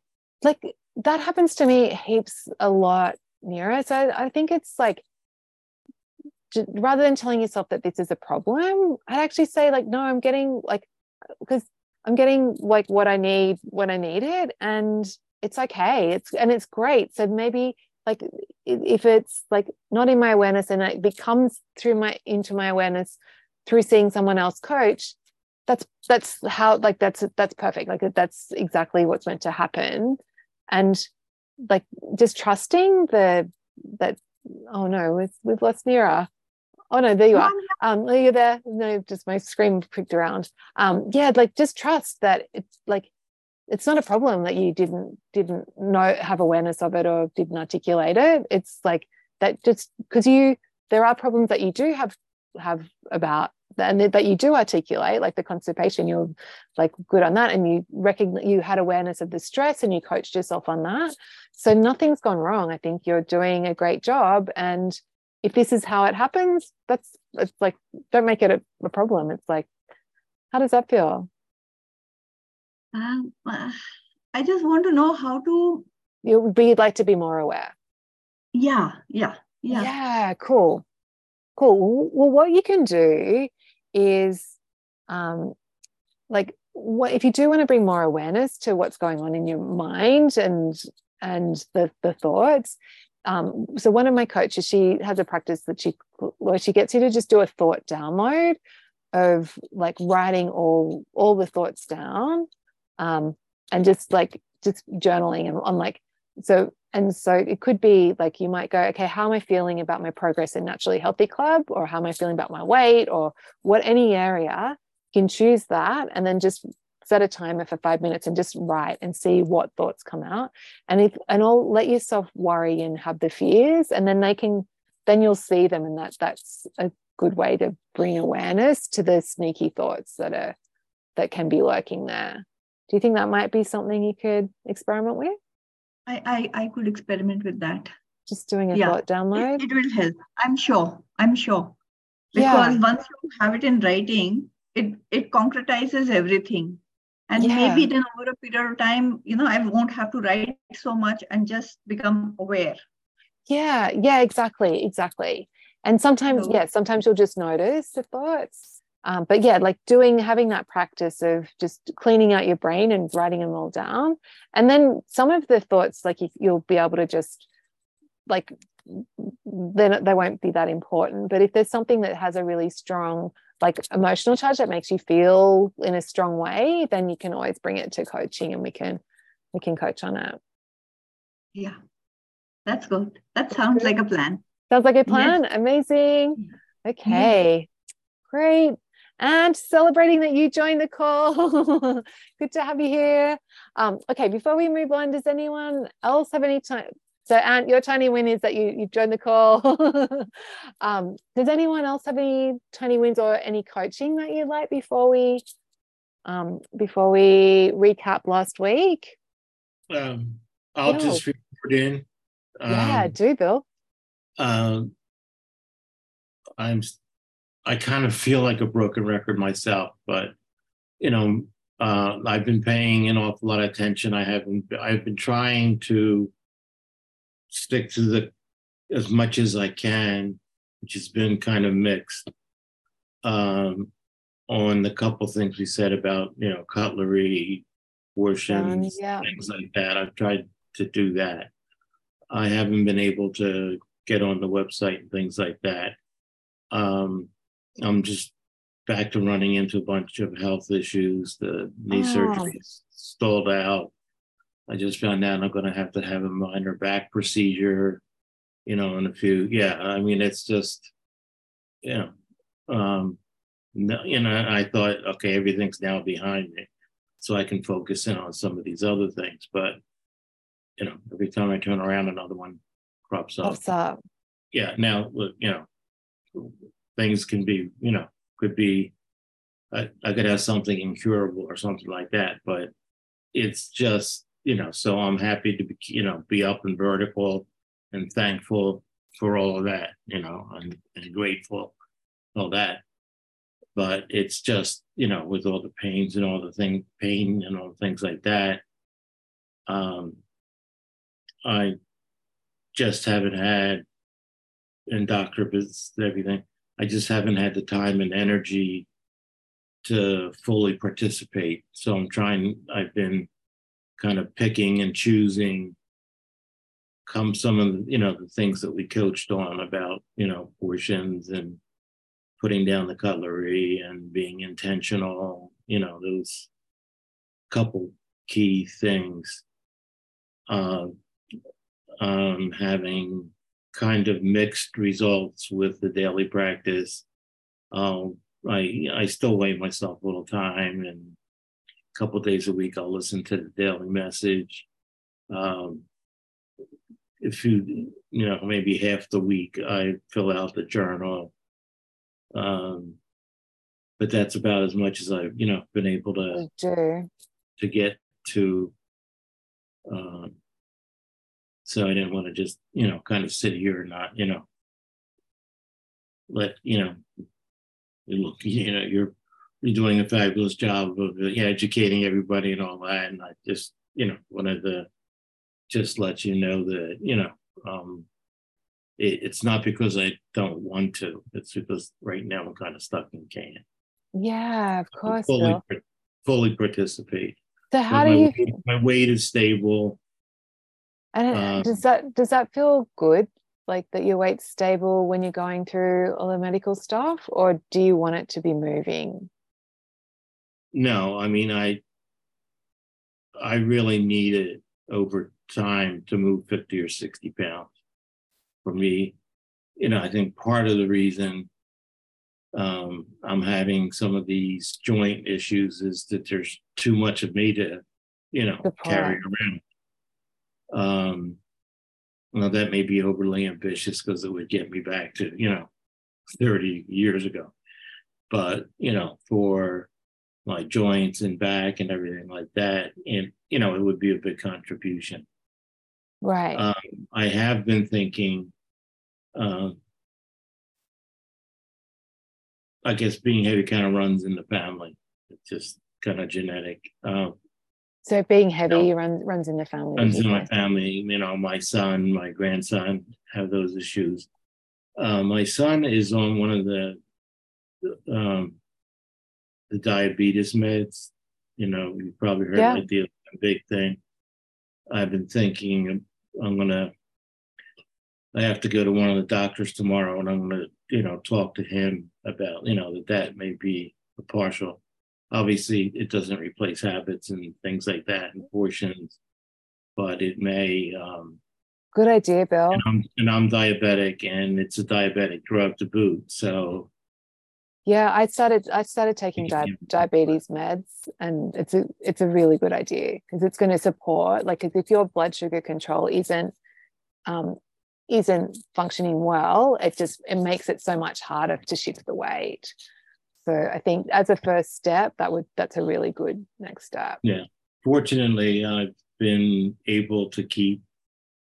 like that happens to me heaps a lot Neera so i think it's like rather than telling yourself that this is a problem, I'd actually say like, no, I'm getting like, because I'm getting like what I need when I need it, and it's okay. It's and it's great. So maybe like if it's like not in my awareness and it becomes through my into my awareness through seeing someone else coach that's that's how like that's that's perfect like that's exactly what's meant to happen and like just trusting the that oh no we've, we've lost Neera Oh no, there you are. Um, are you there? No, just my screen clicked around. Um, yeah, like just trust that it's like it's not a problem that you didn't didn't know have awareness of it or didn't articulate it. It's like that just because you there are problems that you do have have about and that you do articulate like the constipation you're like good on that and you recognize you had awareness of the stress and you coached yourself on that so nothing's gone wrong i think you're doing a great job and if this is how it happens, that's it's like don't make it a, a problem. It's like, how does that feel? Um, I just want to know how to. You would like to be more aware. Yeah, yeah, yeah. Yeah, cool, cool. Well, what you can do is, um, like, what if you do want to bring more awareness to what's going on in your mind and and the the thoughts um, so one of my coaches she has a practice that she where she gets you to just do a thought download of like writing all all the thoughts down um, and just like just journaling and on like so and so it could be like you might go okay how am i feeling about my progress in naturally healthy club? Or how am i feeling about my weight? Or what any area you can choose that and then just set a timer for five minutes and just write and see what thoughts come out. And if and i'll let yourself worry and have the fears and then they can then you'll see them and that that's a good way to bring awareness to the sneaky thoughts that are that can be lurking there do you think that might be something you could experiment with? I i, I could experiment with that. Just doing a yeah, thought download? It, it will help. I'm sure. I'm sure. Because yeah. once you have it in writing it it concretizes everything. And yeah. maybe then over a period of time you know i won't have to write so much and just become aware. Yeah. Yeah exactly. Exactly. And sometimes so, yeah sometimes you'll just notice the thoughts um, but yeah like doing having that practice of just cleaning out your brain and writing them all down and then some of the thoughts like you, you'll be able to just like then they won't be that important but if there's something that has a really strong like emotional charge that makes you feel in a strong way then you can always bring it to coaching and we can we can coach on it Yeah, that's good. That sounds like a plan. Sounds like a plan. Yes. Amazing. Okay, yes. great. And celebrating that you joined the call. Good to have you here. Um, okay, before we move on, does anyone else have any time? So, Ant, your tiny win is that you you joined the call. um, does anyone else have any tiny wins or any coaching that you'd like before we um, before we recap last week? Um, I'll just report in. yeah, um, do Bill. Um, I'm I kind of feel like a broken record myself, but you know, uh, I've been paying an awful lot of attention. I haven't. I've been trying to stick to the as much as I can, which has been kind of mixed. Um, on the couple things we said about you know cutlery, portions, um, yeah. things like that. I've tried to do that. I haven't been able to get on the website and things like that. Um, I'm just back to running into a bunch of health issues. The knee oh. surgery stalled out. I just found out I'm going to have to have a minor back procedure, you know, in a few. Yeah, I mean, it's just, you know, um, no, you know, I thought, okay, everything's now behind me, so I can focus in on some of these other things. But you know, every time I turn around, another one crops up. Up. Yeah. Now, look, you know, things can be, you know, could be, I, I could have something incurable or something like that, but it's just, you know, so I'm happy to be, you know, be up and vertical and thankful for all of that, you know, and, and grateful, all that. But it's just, you know, with all the pains and all the thing, pain and all the things like that, um, I just haven't had, and doctor visits everything. I just haven't had the time and energy to fully participate. So I'm trying, I've been kind of picking and choosing come some of the, you know, the things that we coached on about, you know, portions and putting down the cutlery and being intentional, you know, those couple key things. Uh, um, having kind of mixed results with the daily practice. Um, I I still wait myself a little time, and a couple days a week I'll listen to the daily message. Um, if you you know maybe half the week I fill out the journal, um, but that's about as much as I've you know been able to to get to. Um, so I didn't want to just, you know, kind of sit here and not, you know, let, you know, look, you know, you're you're doing a fabulous job of uh, educating everybody and all that. And I just, you know, wanted to just let you know that, you know, um, it, it's not because I don't want to. It's because right now I'm kind of stuck in can. Yeah, of course. Fully, fully participate. So how do you? Weight, my weight is stable. And um, does that does that feel good? Like that your weight's stable when you're going through all the medical stuff, or do you want it to be moving? No, I mean I I really need it over time to move 50 or 60 pounds. For me, you know, I think part of the reason um, I'm having some of these joint issues is that there's too much of me to, you know, carry around. Um, well, that may be overly ambitious because it would get me back to, you know, 30 years ago. But, you know, for my joints and back and everything like that, and, you know, it would be a big contribution. Right. Um, I have been thinking, um, I guess being heavy kind of runs in the family. It's just kind of genetic. Um, so being heavy you know, runs runs in the family. Runs in my family. You know, my son, my grandson have those issues. Uh, my son is on one of the um, the diabetes meds. You know, you probably heard yeah. like the big thing. I've been thinking I'm gonna. I have to go to one of the doctors tomorrow, and I'm gonna, you know, talk to him about, you know, that that may be a partial obviously it doesn't replace habits and things like that and portions but it may um, Good idea, Bill. And I'm, and I'm diabetic, and it's a diabetic drug to boot. So yeah, I started I started taking di- diabetes meds, and it's a it's a really good idea because it's going to support like if your blood sugar control isn't um, isn't functioning well, it just it makes it so much harder to shift the weight. So I think as a first step, that would that's a really good next step. Yeah. Fortunately, I've been able to keep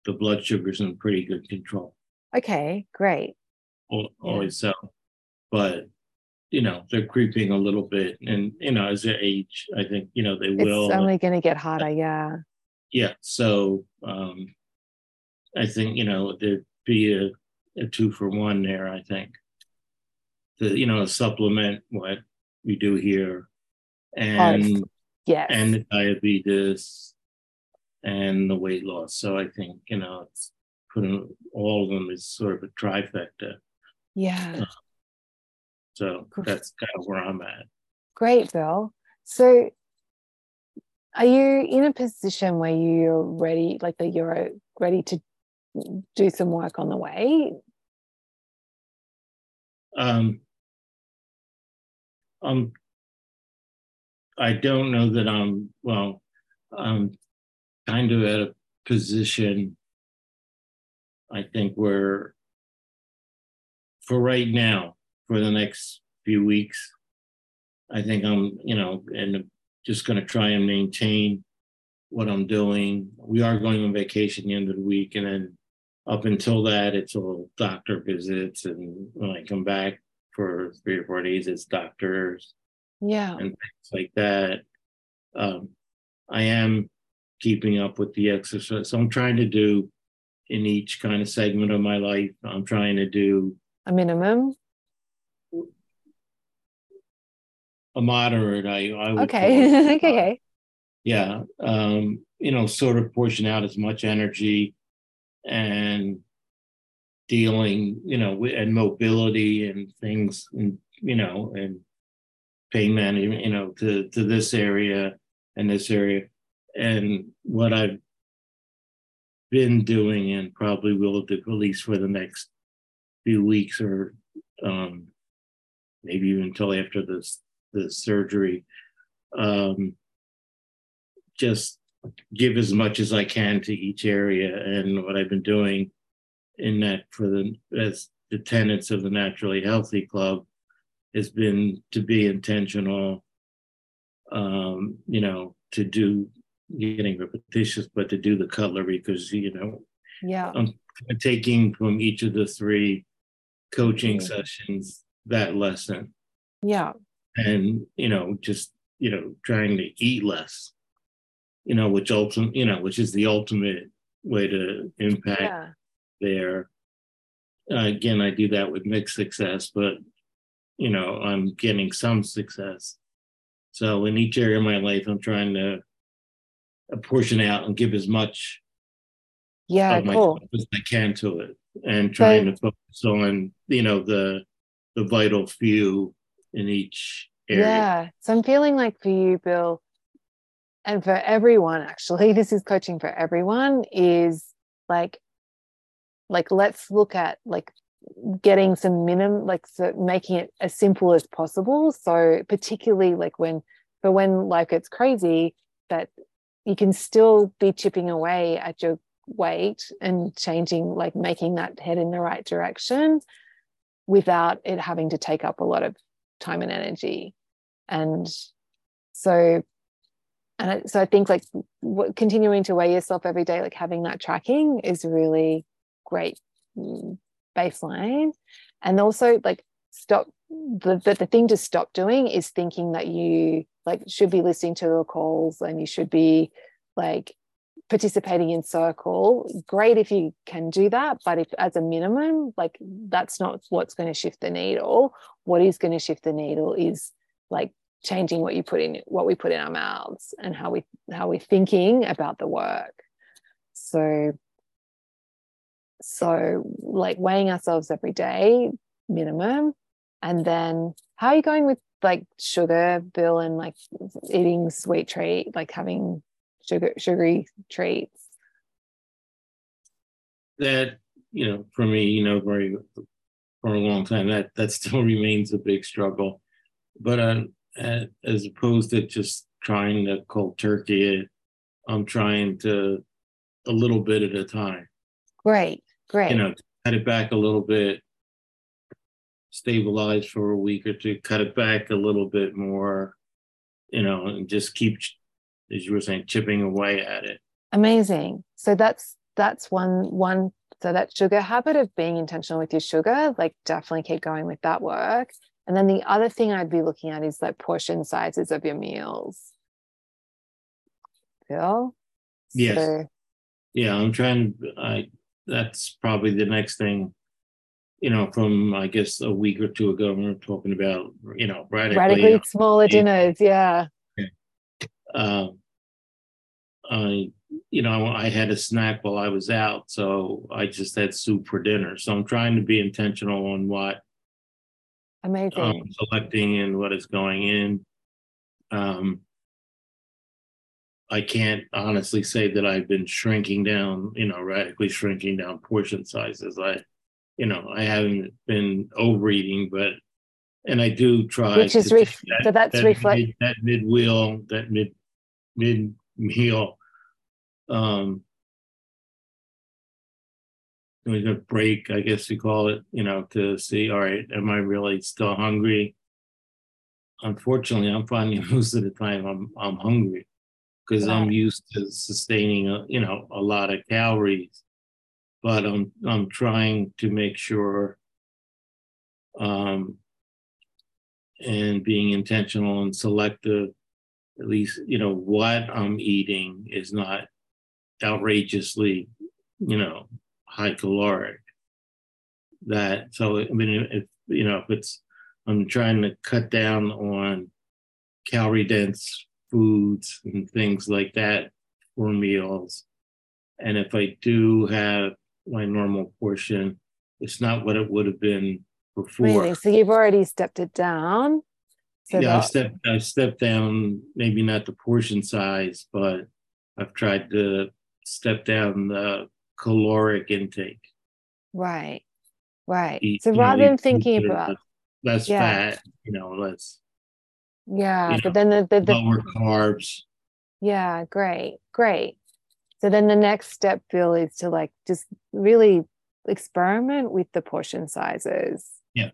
the blood sugars in pretty good control. Okay, great. Always yeah. so. But you know, they're creeping a little bit. And, you know, as they age, I think, you know, they will. It's only gonna get harder, yeah. Yeah. So um I think, you know, there'd be a, a two for one there, I think. To, you know, supplement what we do here and oh, yes. and the diabetes and the weight loss. So I think, you know, it's putting all of them is sort of a trifecta. Yeah. Uh, so that's kind of where I'm at. Great, Bill. So are you in a position where you're ready, like that you're ready to do some work on the way? Um, um, I don't know that I'm, well, I'm kind of at a position, I think, where for right now, for the next few weeks, I think I'm, you know, and just going to try and maintain what I'm doing. We are going on vacation the end of the week, and then up until that, it's all doctor visits, and when I come back for three or four days, it's doctors, yeah, and things like that. Um, I am keeping up with the exercise. So I'm trying to do in each kind of segment of my life. I'm trying to do a minimum, a moderate. I, I would okay, okay, yeah. Um, you know, sort of portion out as much energy and dealing, you know, and mobility and things, and you know, and pain management, you know, to to this area and this area, and what I've been doing and probably will do at least for the next few weeks or um, maybe even until after this the surgery. Um, just give as much as I can to each area. And what I've been doing in that for the as the tenets of the Naturally Healthy Club has been to be intentional, um, you know, to do getting repetitious, but to do the cutlery because you know, yeah, I'm taking from each of the three coaching mm-hmm. sessions that lesson. Yeah. And you know, just you know, trying to eat less you know, which ultimate, you know, which is the ultimate way to impact yeah. There. Uh, again, I do that with mixed success, but you know, I'm getting some success. So in each area of my life, I'm trying to portion out and give as much yeah cool. as I can to it, and trying to focus on you know the the vital few in each area. Yeah. So I'm feeling like for you, Bill, and for everyone actually this is coaching for everyone is like like let's look at like getting some minimum like so making it as simple as possible. So particularly like when for when life gets crazy that you can still be chipping away at your weight and changing like making that head in the right direction without it having to take up a lot of time and energy. And so and so i think like continuing to weigh yourself every day like having that tracking is really great baseline. And also like stop the, the, the thing to stop doing is thinking that you like should be listening to the calls and you should be like participating in circle. Great if you can do that but if as a minimum like that's not what's going to shift the needle. What is going to shift the needle is like changing what you put in what we put in our mouths and how we how we're thinking about the work. So so like weighing ourselves every day minimum. And then how are you going with like sugar bill and like eating sweet treat like having sugar sugary treats? That you know for me you know very for a long time that that still remains a big struggle. But uh, as opposed to just trying to cold turkey it i'm trying to a little bit at a time. Great great. you know cut it back a little bit stabilize for a week or two cut it back a little bit more you know and just keep as you were saying chipping away at it. Amazing. So that's that's one one so that sugar habit of being intentional with your sugar like definitely keep going with that work. And then the other thing i'd be looking at is like portion sizes of your meals. Phil yes. So, yeah i'm trying i that's probably the next thing you know from i guess a week or two ago we were talking about you know radically, radically smaller dinners yeah um, I, you know, I had a snack while I was out, so I just had soup for dinner. So I'm trying to be intentional on what amazing um, selecting and what is going in. Um, I can't honestly say that I've been shrinking down, you know, radically shrinking down portion sizes. I, you know, I haven't been overeating, but and I do try. Which is ref- that, so that's that reflect mid, that mid wheel, that mid mid meal um like a break i guess you call it you know to see all right am i really still hungry unfortunately i'm finding most of the time i'm i'm hungry because i'm used to sustaining a, you know a lot of calories. But i'm i'm trying to make sure um and being intentional and selective at least you know what i'm eating is not outrageously you know high caloric. That so i mean if you know if it's i'm trying to cut down on calorie dense foods and things like that for meals and if i do have my normal portion it's not what it would have been before really? so you've already stepped it down so yeah, I've stepped I've stepped down maybe not the portion size, but I've tried to step down the caloric intake. Right. Right. Eat, so rather know, than thinking about less yeah. fat, you know, less yeah, but know, then the, the, the lower carbs. Yeah, great, great. So then the next step, Bill, is to like just really experiment with the portion sizes. Yeah.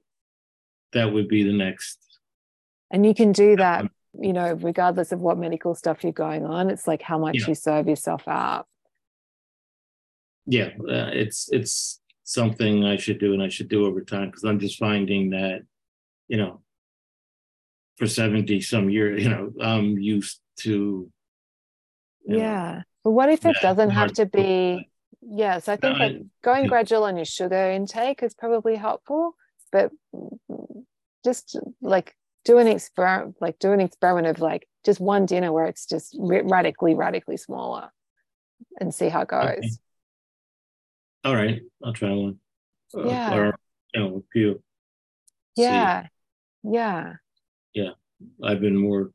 That would be the next and you can do that you know regardless of what medical stuff you're going on it's like how much yeah. you serve yourself up yeah uh, it's it's something i should do and i should do over time because i'm just finding that you know for 70 some years you know i'm used to yeah know, but what if it doesn't have to be yeah so i think that going yeah. gradual on your sugar intake is probably helpful but just like do an experiment like do an experiment of like just one dinner where it's just radically radically smaller and see how it goes okay. all right i'll try one uh, yeah or you know a few yeah see. yeah yeah i've been more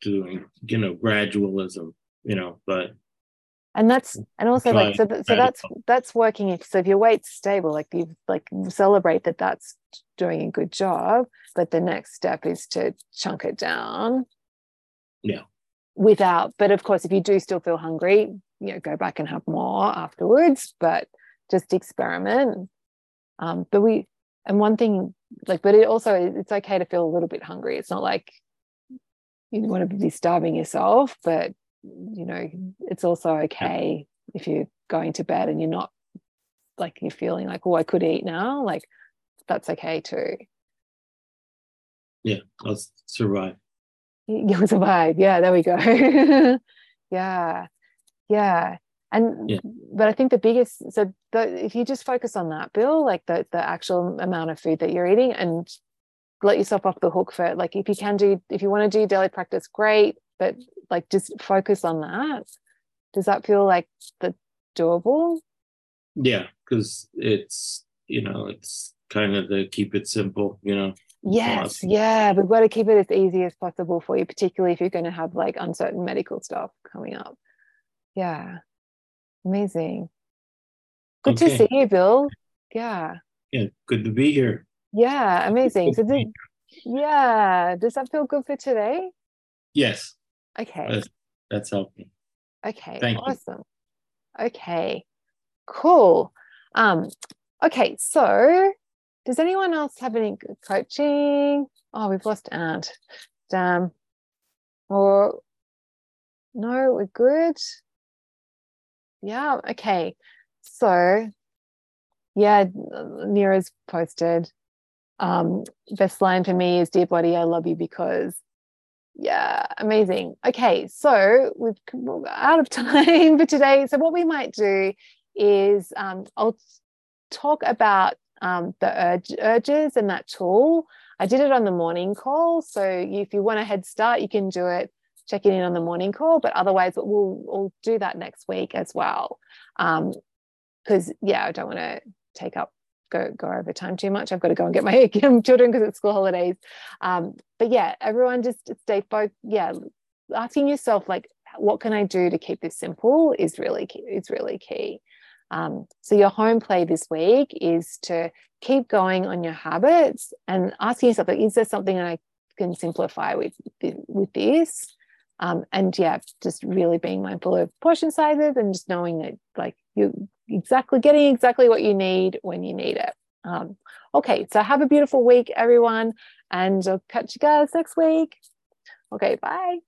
doing you know gradualism you know but and that's and also like so, so that's that's working if so if your weight's stable like you like celebrate that that's doing a good job but the next step is to chunk it down. Yeah. Without but of course if you do still feel hungry you know go back and have more afterwards but just experiment. Um but we and one thing like but it also it's okay to feel a little bit hungry. It's not like you want to be starving yourself but you know it's also okay if you're going to bed and you're not like you're feeling like oh i could eat now like that's okay too. Yeah i'll survive you'll survive yeah there we go. Yeah. Yeah and yeah. but i think the biggest so the, if you just focus on that bill like the the actual amount of food that you're eating and let yourself off the hook for like if you can do if you want to do daily practice great but like just focus on that. Does that feel like the doable? Yeah because it's you know it's kind of the keep it simple you know yes yeah we've got to keep it as easy as possible for you particularly if you're going to have like uncertain medical stuff coming up. Yeah amazing Good okay. to see you, Bill. Yeah. Yeah, good to be here. Yeah, amazing. So did, yeah, does that feel good for today? Yes. Okay. That's, that's helping. Okay. Thank awesome. You. Okay. Cool. Um, okay, so does anyone else have any coaching? Oh, we've lost Ant. Damn. Or no, we're good. Yeah, okay. So yeah, Neera's posted. Um, best line for me is Dear Body, I love you because yeah, amazing. Okay, so we've out of time for today. So what we might do is um, I'll talk about um, the urge, urges and that tool. I did it on the morning call. So if you want a head start, you can do it, check it in on the morning call. But otherwise, we'll, we'll do that next week as well. Because, um, yeah, I don't want to take up go go over time too much. I've got to go and get my children because it's school holidays. Um, but yeah, everyone just stay focused. Yeah, asking yourself like, what can I do to keep this simple is really key, is really key. Um, so your home play this week is to keep going on your habits and asking yourself, like, is there something I can simplify with with this? Um, and yeah, just really being mindful of portion sizes and just knowing that like you exactly getting exactly what you need when you need it. Um, okay, so have a beautiful week, everyone, and I'll catch you guys next week. Okay, bye.